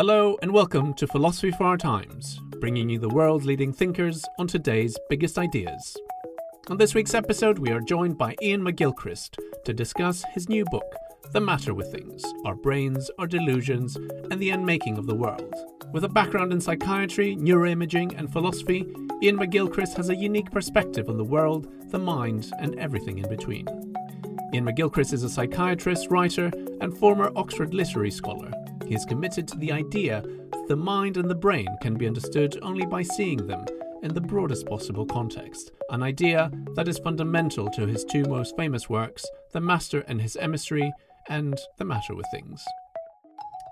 Hello, and welcome to Philosophy for Our Times, bringing you the world's leading thinkers on today's biggest ideas. On this week's episode, we are joined by Ian McGilchrist to discuss his new book, The Matter with Things Our Brains, Our Delusions, and the Unmaking of the World. With a background in psychiatry, neuroimaging, and philosophy, Ian McGilchrist has a unique perspective on the world, the mind, and everything in between. Ian McGilchrist is a psychiatrist, writer, and former Oxford literary scholar he is committed to the idea that the mind and the brain can be understood only by seeing them in the broadest possible context, an idea that is fundamental to his two most famous works, The Master and His Emissary and The Matter with Things.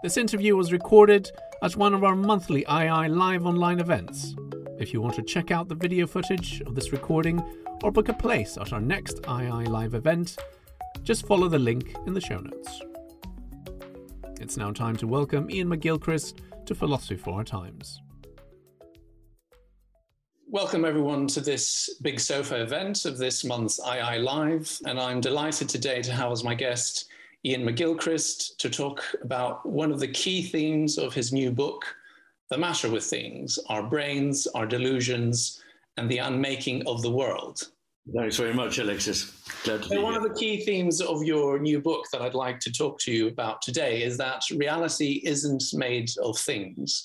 This interview was recorded at one of our monthly IAI live online events. If you want to check out the video footage of this recording or book a place at our next IAI live event, just follow the link in the show notes. It's now time to welcome Ian McGilchrist to Philosophy for Our Times. Welcome, everyone, to this Big Sofa event of this month's IAI Live. And I'm delighted today to have as my guest Ian McGilchrist to talk about one of the key themes of his new book, The Matter with Things Our Brains, Our Delusions, and the Unmaking of the World. Thanks very much, Alexis. Glad to so one of the key themes of your new book that I'd like to talk to you about today is that reality isn't made of things.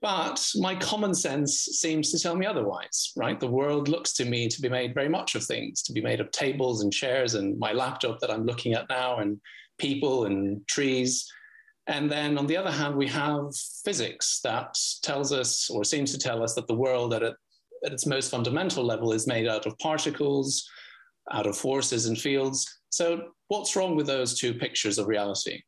But my common sense seems to tell me otherwise, right? The world looks to me to be made very much of things, to be made of tables and chairs and my laptop that I'm looking at now, and people and trees. And then on the other hand, we have physics that tells us or seems to tell us that the world at at its most fundamental level is made out of particles, out of forces and fields. So, what's wrong with those two pictures of reality?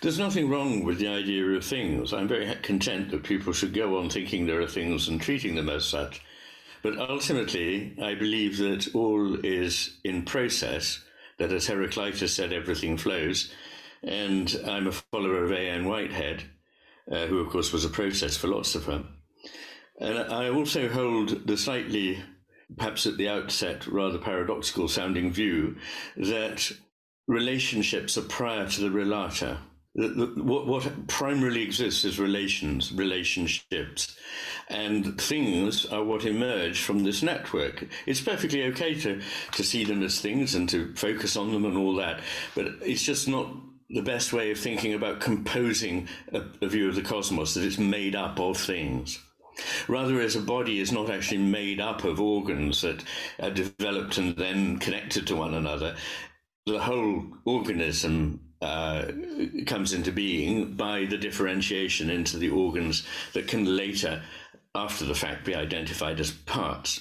There's nothing wrong with the idea of things. I'm very content that people should go on thinking there are things and treating them as such. But ultimately, I believe that all is in process, that as Heraclitus said, everything flows. And I'm a follower of A.N. Whitehead, uh, who, of course, was a process philosopher. And I also hold the slightly, perhaps at the outset, rather paradoxical sounding view that relationships are prior to the relata. What, what primarily exists is relations, relationships, and things are what emerge from this network. It's perfectly okay to, to see them as things and to focus on them and all that, but it's just not the best way of thinking about composing a, a view of the cosmos, that it's made up of things. Rather, as a body is not actually made up of organs that are developed and then connected to one another, the whole organism uh, comes into being by the differentiation into the organs that can later, after the fact, be identified as parts.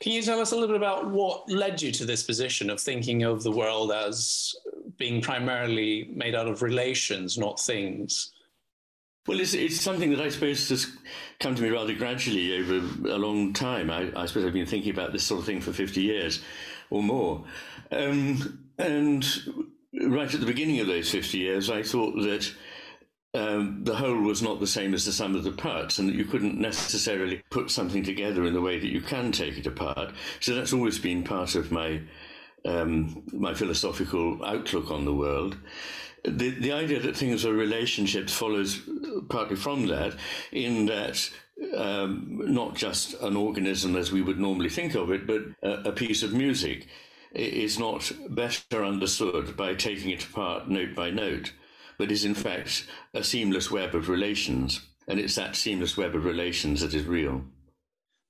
Can you tell us a little bit about what led you to this position of thinking of the world as being primarily made out of relations, not things? Well, it's, it's something that I suppose has come to me rather gradually over a long time. I, I suppose I've been thinking about this sort of thing for 50 years or more. Um, and right at the beginning of those 50 years, I thought that um, the whole was not the same as the sum of the parts, and that you couldn't necessarily put something together in the way that you can take it apart. So that's always been part of my um, my philosophical outlook on the world the, the idea that things are relationships follows partly from that, in that um, not just an organism as we would normally think of it, but a, a piece of music. is not better understood by taking it apart note by note, but is in fact a seamless web of relations. And it's that seamless web of relations that is real.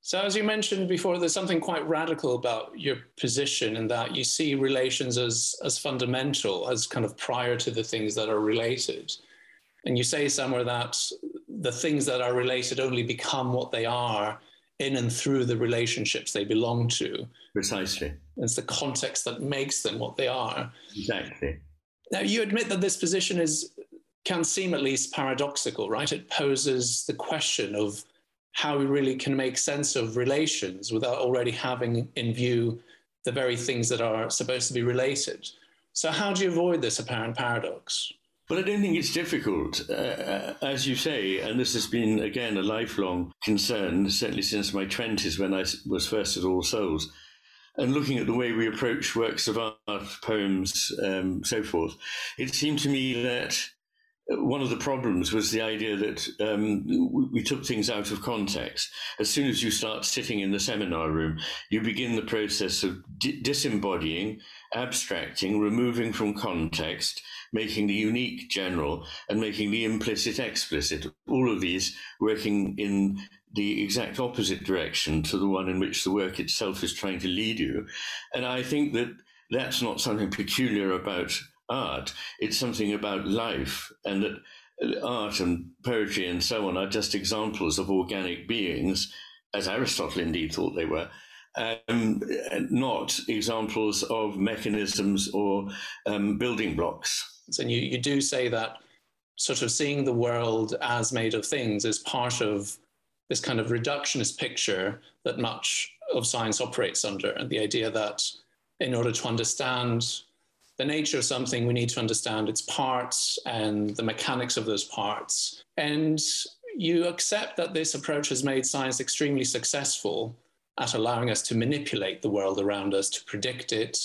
So, as you mentioned before, there's something quite radical about your position in that you see relations as, as fundamental, as kind of prior to the things that are related. And you say somewhere that the things that are related only become what they are in and through the relationships they belong to. Precisely. It's the context that makes them what they are. Exactly. Now, you admit that this position is can seem at least paradoxical, right? It poses the question of how we really can make sense of relations without already having in view the very things that are supposed to be related. So, how do you avoid this apparent paradox? Well, I don't think it's difficult. Uh, uh, as you say, and this has been, again, a lifelong concern, certainly since my 20s when I was first at All Souls. And looking at the way we approach works of art, poems, um, so forth, it seemed to me that one of the problems was the idea that um, we took things out of context. As soon as you start sitting in the seminar room, you begin the process of di- disembodying, abstracting, removing from context, making the unique general, and making the implicit explicit. All of these working in the exact opposite direction to the one in which the work itself is trying to lead you. And I think that that's not something peculiar about art. It's something about life, and that art and poetry and so on are just examples of organic beings, as Aristotle indeed thought they were. Um, not examples of mechanisms or um, building blocks. And you, you do say that sort of seeing the world as made of things is part of this kind of reductionist picture that much of science operates under, and the idea that in order to understand the nature of something, we need to understand its parts and the mechanics of those parts. And you accept that this approach has made science extremely successful at allowing us to manipulate the world around us, to predict it,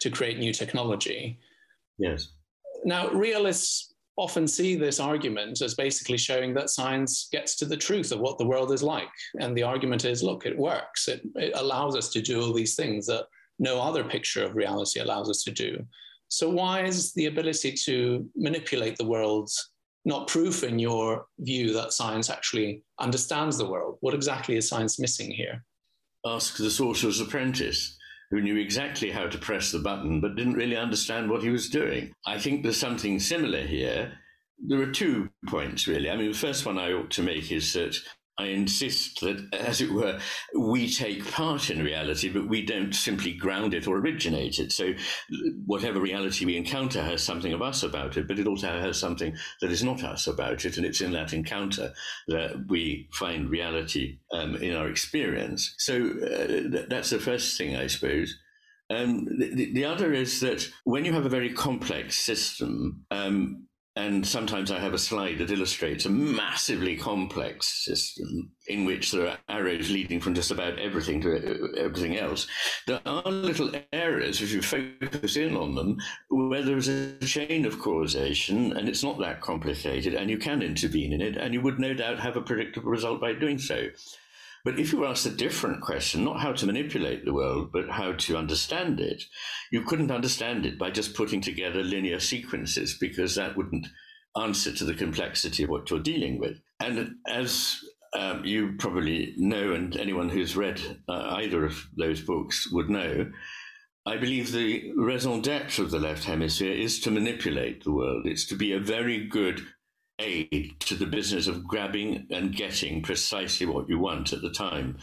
to create new technology. Yes. Now, realists often see this argument as basically showing that science gets to the truth of what the world is like. And the argument is look, it works. It, it allows us to do all these things that no other picture of reality allows us to do. So, why is the ability to manipulate the world not proof in your view that science actually understands the world? What exactly is science missing here? Ask the sorcerer's apprentice, who knew exactly how to press the button but didn't really understand what he was doing. I think there's something similar here. There are two points, really. I mean, the first one I ought to make is that I insist that, as it were, we take part in reality, but we don't simply ground it or originate it. So, whatever reality we encounter has something of us about it, but it also has something that is not us about it. And it's in that encounter that we find reality um, in our experience. So, uh, th- that's the first thing, I suppose. Um, the, the, other is that when you have a very complex system, um, and sometimes I have a slide that illustrates a massively complex system in which there are arrows leading from just about everything to everything else. There are little areas, if you focus in on them, where there's a chain of causation and it's not that complicated and you can intervene in it and you would no doubt have a predictable result by doing so. But if you were asked a different question, not how to manipulate the world, but how to understand it, you couldn't understand it by just putting together linear sequences because that wouldn't answer to the complexity of what you're dealing with. And as um, you probably know, and anyone who's read uh, either of those books would know, I believe the raison d'etre of the left hemisphere is to manipulate the world. It's to be a very good aid to the business of grabbing and getting precisely what you want at the time.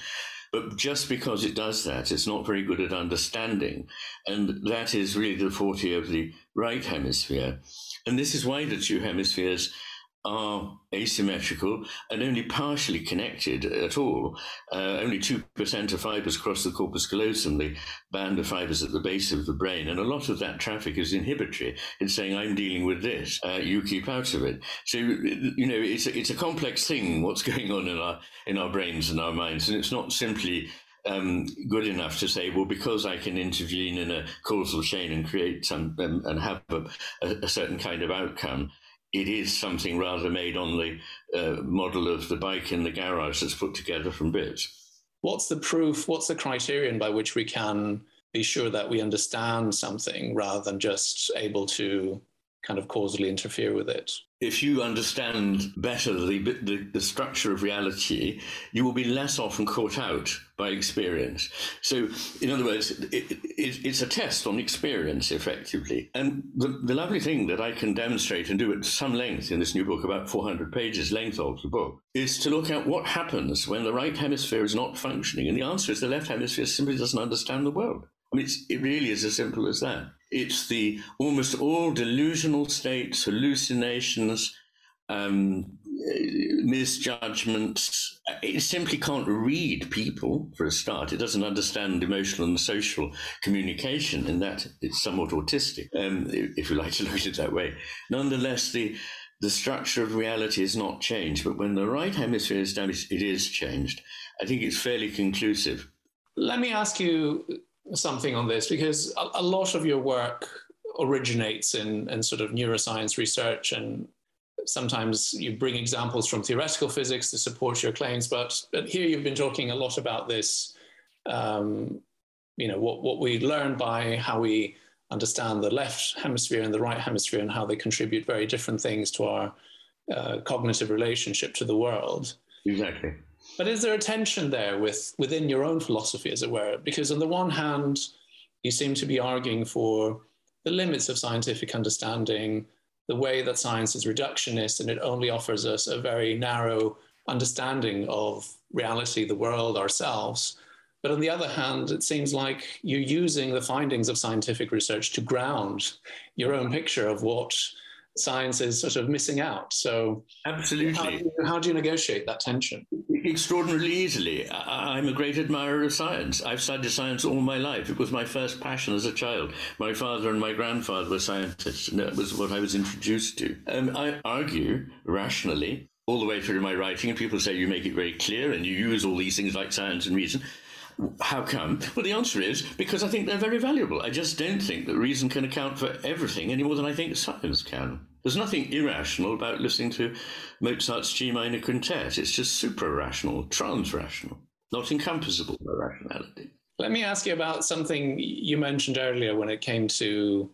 But just because it does that, it's not very good at understanding. And that is really the forte of the right hemisphere. And this is why the two hemispheres are asymmetrical and only partially connected at all. Uh, only 2% of fibers cross the corpus callosum, the band of fibers at the base of the brain. And a lot of that traffic is inhibitory. It's saying, I'm dealing with this, uh, you keep out of it. So, you know, it's a, it's a complex thing, what's going on in our, in our brains and our minds. And it's not simply um, good enough to say, well, because I can intervene in a causal chain and create some um, and have a, a, certain kind of outcome, it is something rather made on the uh, model of the bike in the garage that's put together from bits. What's the proof? What's the criterion by which we can be sure that we understand something rather than just able to kind of causally interfere with it. If you understand better the, the, the, structure of reality, you will be less often caught out by experience. So, in other words, it, it, it's a test on experience, effectively. And the, the lovely thing that I can demonstrate and do at some length in this new book, about 400 pages length of the book, is to look at what happens when the right hemisphere is not functioning. And the answer is the left hemisphere simply doesn't understand the world. I mean, it really is as simple as that. It's the almost all delusional states, hallucinations, um, misjudgments. It simply can't read people, for a start. It doesn't understand emotional and social communication, in that it's somewhat autistic, um, if you like to look at it that way. Nonetheless, the the structure of reality is not changed, but when the right hemisphere is damaged, it is changed. I think it's fairly conclusive. Let me ask you something on this because a, a lot of your work originates in, in sort of neuroscience research and sometimes you bring examples from theoretical physics to support your claims but, but here you've been talking a lot about this um, you know what, what we learn by how we understand the left hemisphere and the right hemisphere and how they contribute very different things to our uh, cognitive relationship to the world. Exactly but is there a tension there with within your own philosophy, as it were? Because on the one hand, you seem to be arguing for the limits of scientific understanding, the way that science is reductionist and it only offers us a very narrow understanding of reality, the world, ourselves. But on the other hand, it seems like you're using the findings of scientific research to ground your own picture of what science is sort of missing out. So, absolutely, how do, you, how do you negotiate that tension? Extraordinarily easily. I'm a great admirer of science. I've studied science all my life. It was my first passion as a child. My father and my grandfather were scientists, and that was what I was introduced to. Um, I argue rationally all the way through my writing, and people say you make it very clear and you use all these things like science and reason. How come? Well, the answer is because I think they're very valuable. I just don't think that reason can account for everything any more than I think science can. There's nothing irrational about listening to Mozart's G minor quintet. It's just super rational, trans rational, not encompassable by rationality. Let me ask you about something you mentioned earlier when it came to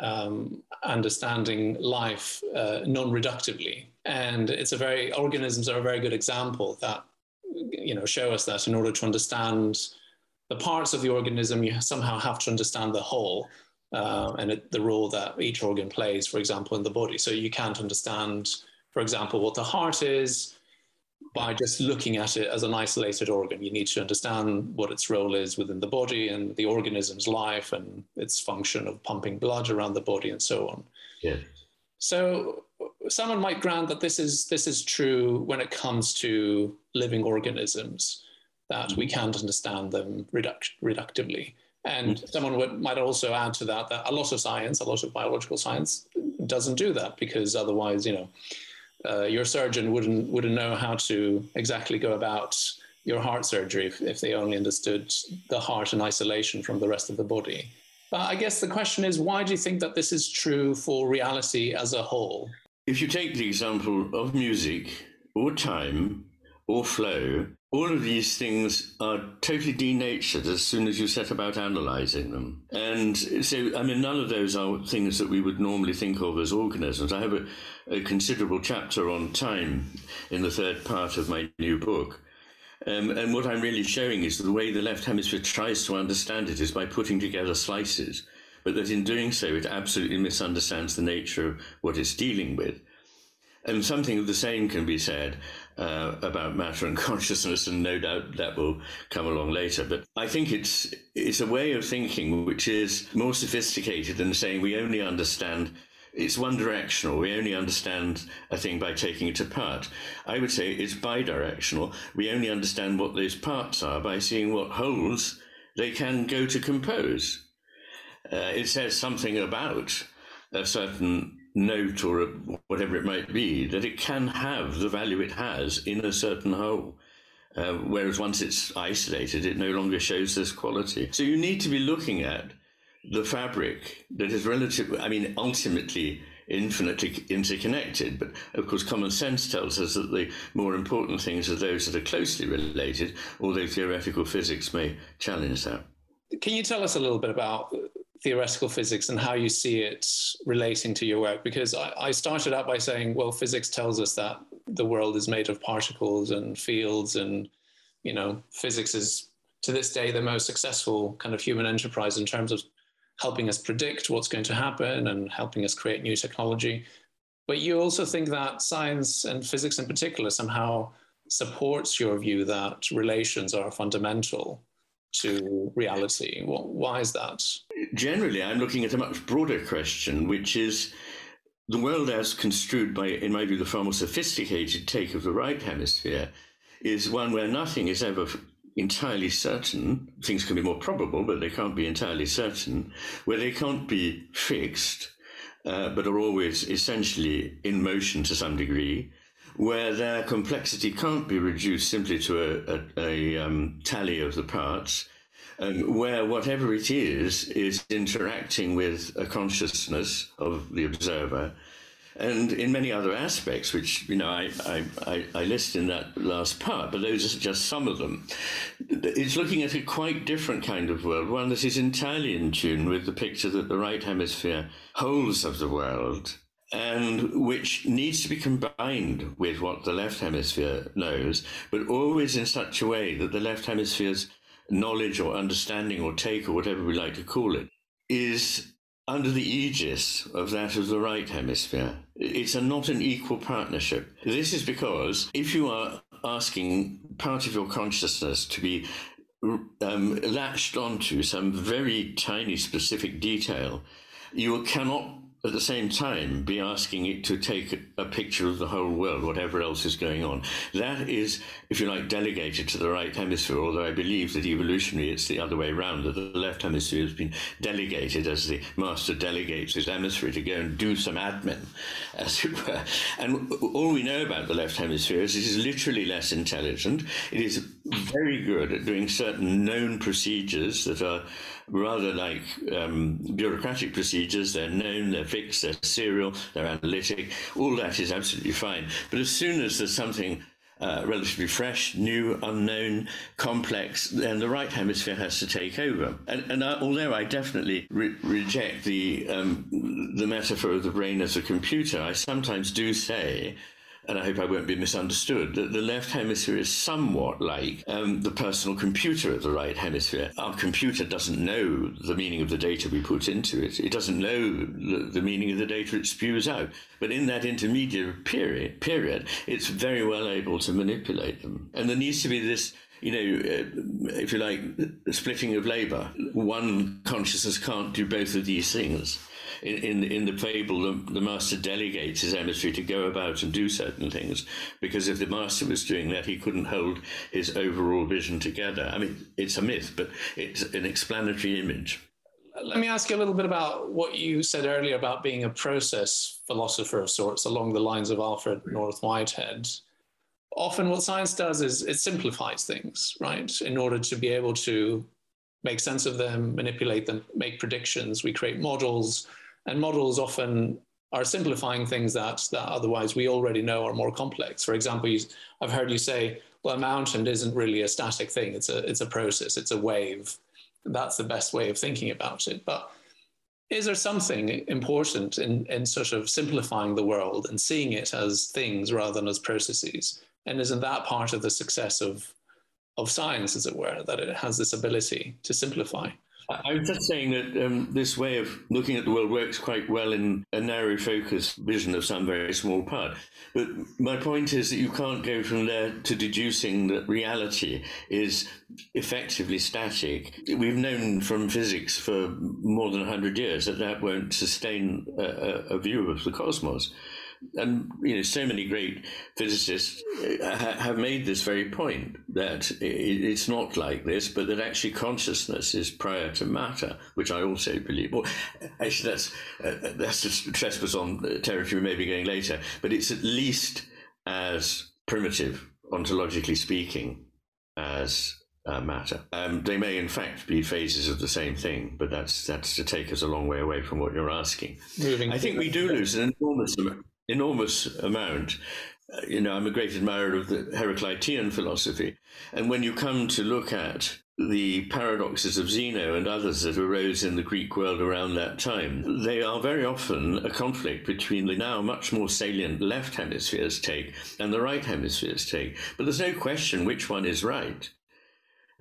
um, understanding life uh, non reductively. And it's a very, organisms are a very good example that you know, show us that in order to understand the parts of the organism, you somehow have to understand the whole uh, and it, the role that each organ plays, for example, in the body. So you can't understand, for example, what the heart is by just looking at it as an isolated organ. You need to understand what its role is within the body and the organism's life and its function of pumping blood around the body and so on. Yes. So someone might grant that this is this is true when it comes to living organisms that we can't understand them reduct, reductively. And mm-hmm. someone would, might also add to that that a lot of science, a lot of biological science, doesn't do that because otherwise, you know, uh, your surgeon wouldn't wouldn't know how to exactly go about your heart surgery if, if they only understood the heart in isolation from the rest of the body. But I guess the question is, why do you think that this is true for reality as a whole? If you take the example of music or time or flow, all of these things are totally denatured as soon as you set about analyzing them. And so, I mean, none of those are things that we would normally think of as organisms. I have a, a considerable chapter on time in the third part of my new book. Um, and what I'm really showing is the way the left hemisphere tries to understand it is by putting together slices but that in doing so, it absolutely misunderstands the nature of what it's dealing with. And something of the same can be said uh, about matter and consciousness, and no doubt that will come along later. But I think it's it's a way of thinking which is more sophisticated than saying we only understand. It's one directional. We only understand a thing by taking it apart. I would say it's bidirectional. We only understand what those parts are by seeing what wholes they can go to compose uh, it says something about a certain note or a, whatever it might be, that it can have the value it has in a certain whole. Uh, whereas once it's isolated, it no longer shows this quality. So you need to be looking at the fabric that is relative, I mean, ultimately infinitely interconnected. But of course, common sense tells us that the more important things are those that are closely related, although theoretical physics may challenge that. can you tell us a little bit about theoretical physics and how you see it relating to your work? Because I, I started out by saying, well, physics tells us that the world is made of particles and fields, and you know, physics is to this day the most successful kind of human enterprise in terms of helping us predict what's going to happen and helping us create new technology. But you also think that science and physics in particular somehow supports your view that relations are fundamental to reality. Why is that? Generally, I'm looking at a much broader question, which is the world as construed by, in my view, the far more sophisticated take of the right hemisphere is one where nothing is ever entirely certain. Things can be more probable, but they can't be entirely certain, where they can't be fixed, uh, but are always essentially in motion to some degree, where their complexity can't be reduced simply to a, a, a um, tally of the parts, where whatever it is is interacting with a consciousness of the observer and in many other aspects, which you know I, I, I, list in that last part, but those are just some of them. It's looking at a quite different kind of world, one that is entirely in tune with the picture that the right hemisphere holds of the world, and which needs to be combined with what the left hemisphere knows, but always in such a way that the left hemisphere's knowledge or understanding or take or whatever we like to call it is under the aegis of that of the right hemisphere. It's a, not an equal partnership. This is because if you are asking part of your consciousness to be um, latched onto some very tiny specific detail, you cannot at the same time be asking it to take a picture of the whole world, whatever else is going on. That is, if you like, delegated to the right hemisphere, although I believe that evolutionary it's the other way around, that the left hemisphere has been delegated as the master delegates his emissary to go and do some admin, as it were. And all we know about the left hemisphere is it is literally less intelligent. It is very good at doing certain known procedures that are rather like um, bureaucratic procedures. They're known, they're fixed, they're serial, they're analytic. All that is absolutely fine. But as soon as there's something uh, relatively fresh, new, unknown, complex, then the right hemisphere has to take over. And, and I, although I definitely re- reject the um, the metaphor of the brain as a computer, I sometimes do say and I hope I won't be misunderstood, that the left hemisphere is somewhat like um, the personal computer of the right hemisphere. Our computer doesn't know the meaning of the data we put into it. It doesn't know the, the meaning of the data it spews out. But in that intermediate period, period, it's very well able to manipulate them. And there needs to be this you know, uh, if you like, splitting of labor. One consciousness can't do both of these things in, in, in the fable, the, the, master delegates his emissary to go about and do certain things because if the master was doing that, he couldn't hold his overall vision together. I mean, it's a myth, but it's an explanatory image. Let me ask you a little bit about what you said earlier about being a process philosopher of sorts along the lines of Alfred North Whitehead. Often, what science does is it simplifies things, right? In order to be able to make sense of them, manipulate them, make predictions. We create models, and models often are simplifying things that, that otherwise we already know are more complex. For example, you, I've heard you say, well, a mountain isn't really a static thing. It's a, it's a process. It's a wave. That's the best way of thinking about it. But is there something important in, in sort of simplifying the world and seeing it as things rather than as processes? And isn't that part of the success of, of science, as it were, that it has this ability to simplify? I was just saying that um, this way of looking at the world works quite well in a narrow focus vision of some very small part. But my point is that you can't go from there to deducing that reality is effectively static. We've known from physics for more than 100 years that that won't sustain a, a view of the cosmos and you know, so many great physicists uh, have made this very point that it's not like this, but that actually consciousness is prior to matter, which I also believe. Well, actually, that's uh, that's just trespass on territory we may be going later, but it's at least as primitive, ontologically speaking, as uh, matter. Um, they may, in fact, be phases of the same thing, but that's that's to take us a long way away from what you're asking. Moving I think we do lose an enormous amount enormous amount. Uh, you know, I'm a great admirer of the Heraclitean philosophy. And when you come to look at the paradoxes of Zeno and others that arose in the Greek world around that time, they are very often a conflict between the now much more salient left hemisphere's take and the right hemisphere's take. But there's no question which one is right.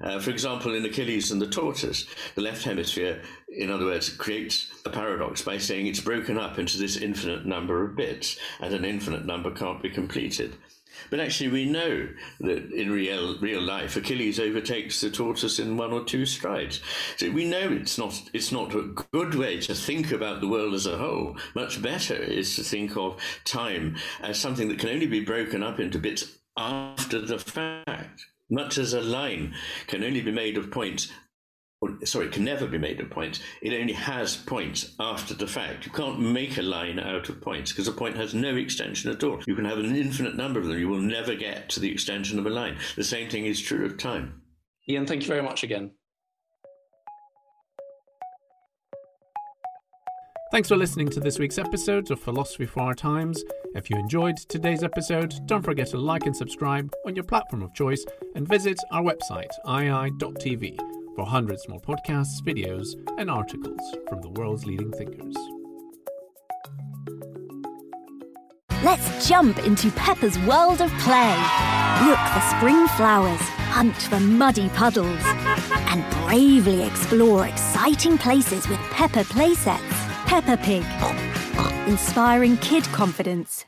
Uh, for example, in Achilles and the tortoise, the left hemisphere, in other words, creates a paradox by saying it's broken up into this infinite number of bits, and an infinite number can't be completed. But actually, we know that in real real life, Achilles overtakes the tortoise in one or two strides. So we know it's not it's not a good way to think about the world as a whole. Much better is to think of time as something that can only be broken up into bits after the fact. Much as a line can only be made of points or, sorry, can never be made of points. It only has points after the fact. You can't make a line out of points because a point has no extension at all. You can have an infinite number of them. You will never get to the extension of a line. The same thing is true of time. Ian, thank you very much again. Thanks for listening to this week's episode of Philosophy for Our Times. If you enjoyed today's episode, don't forget to like and subscribe on your platform of choice and visit our website, iai.tv for hundreds more podcasts, videos, and articles from the world's leading thinkers. Let's jump into Peppa's world of play. Look for spring flowers, hunt for muddy puddles, and bravely explore exciting places with Peppa playsets. Peppa Pig, inspiring kid confidence.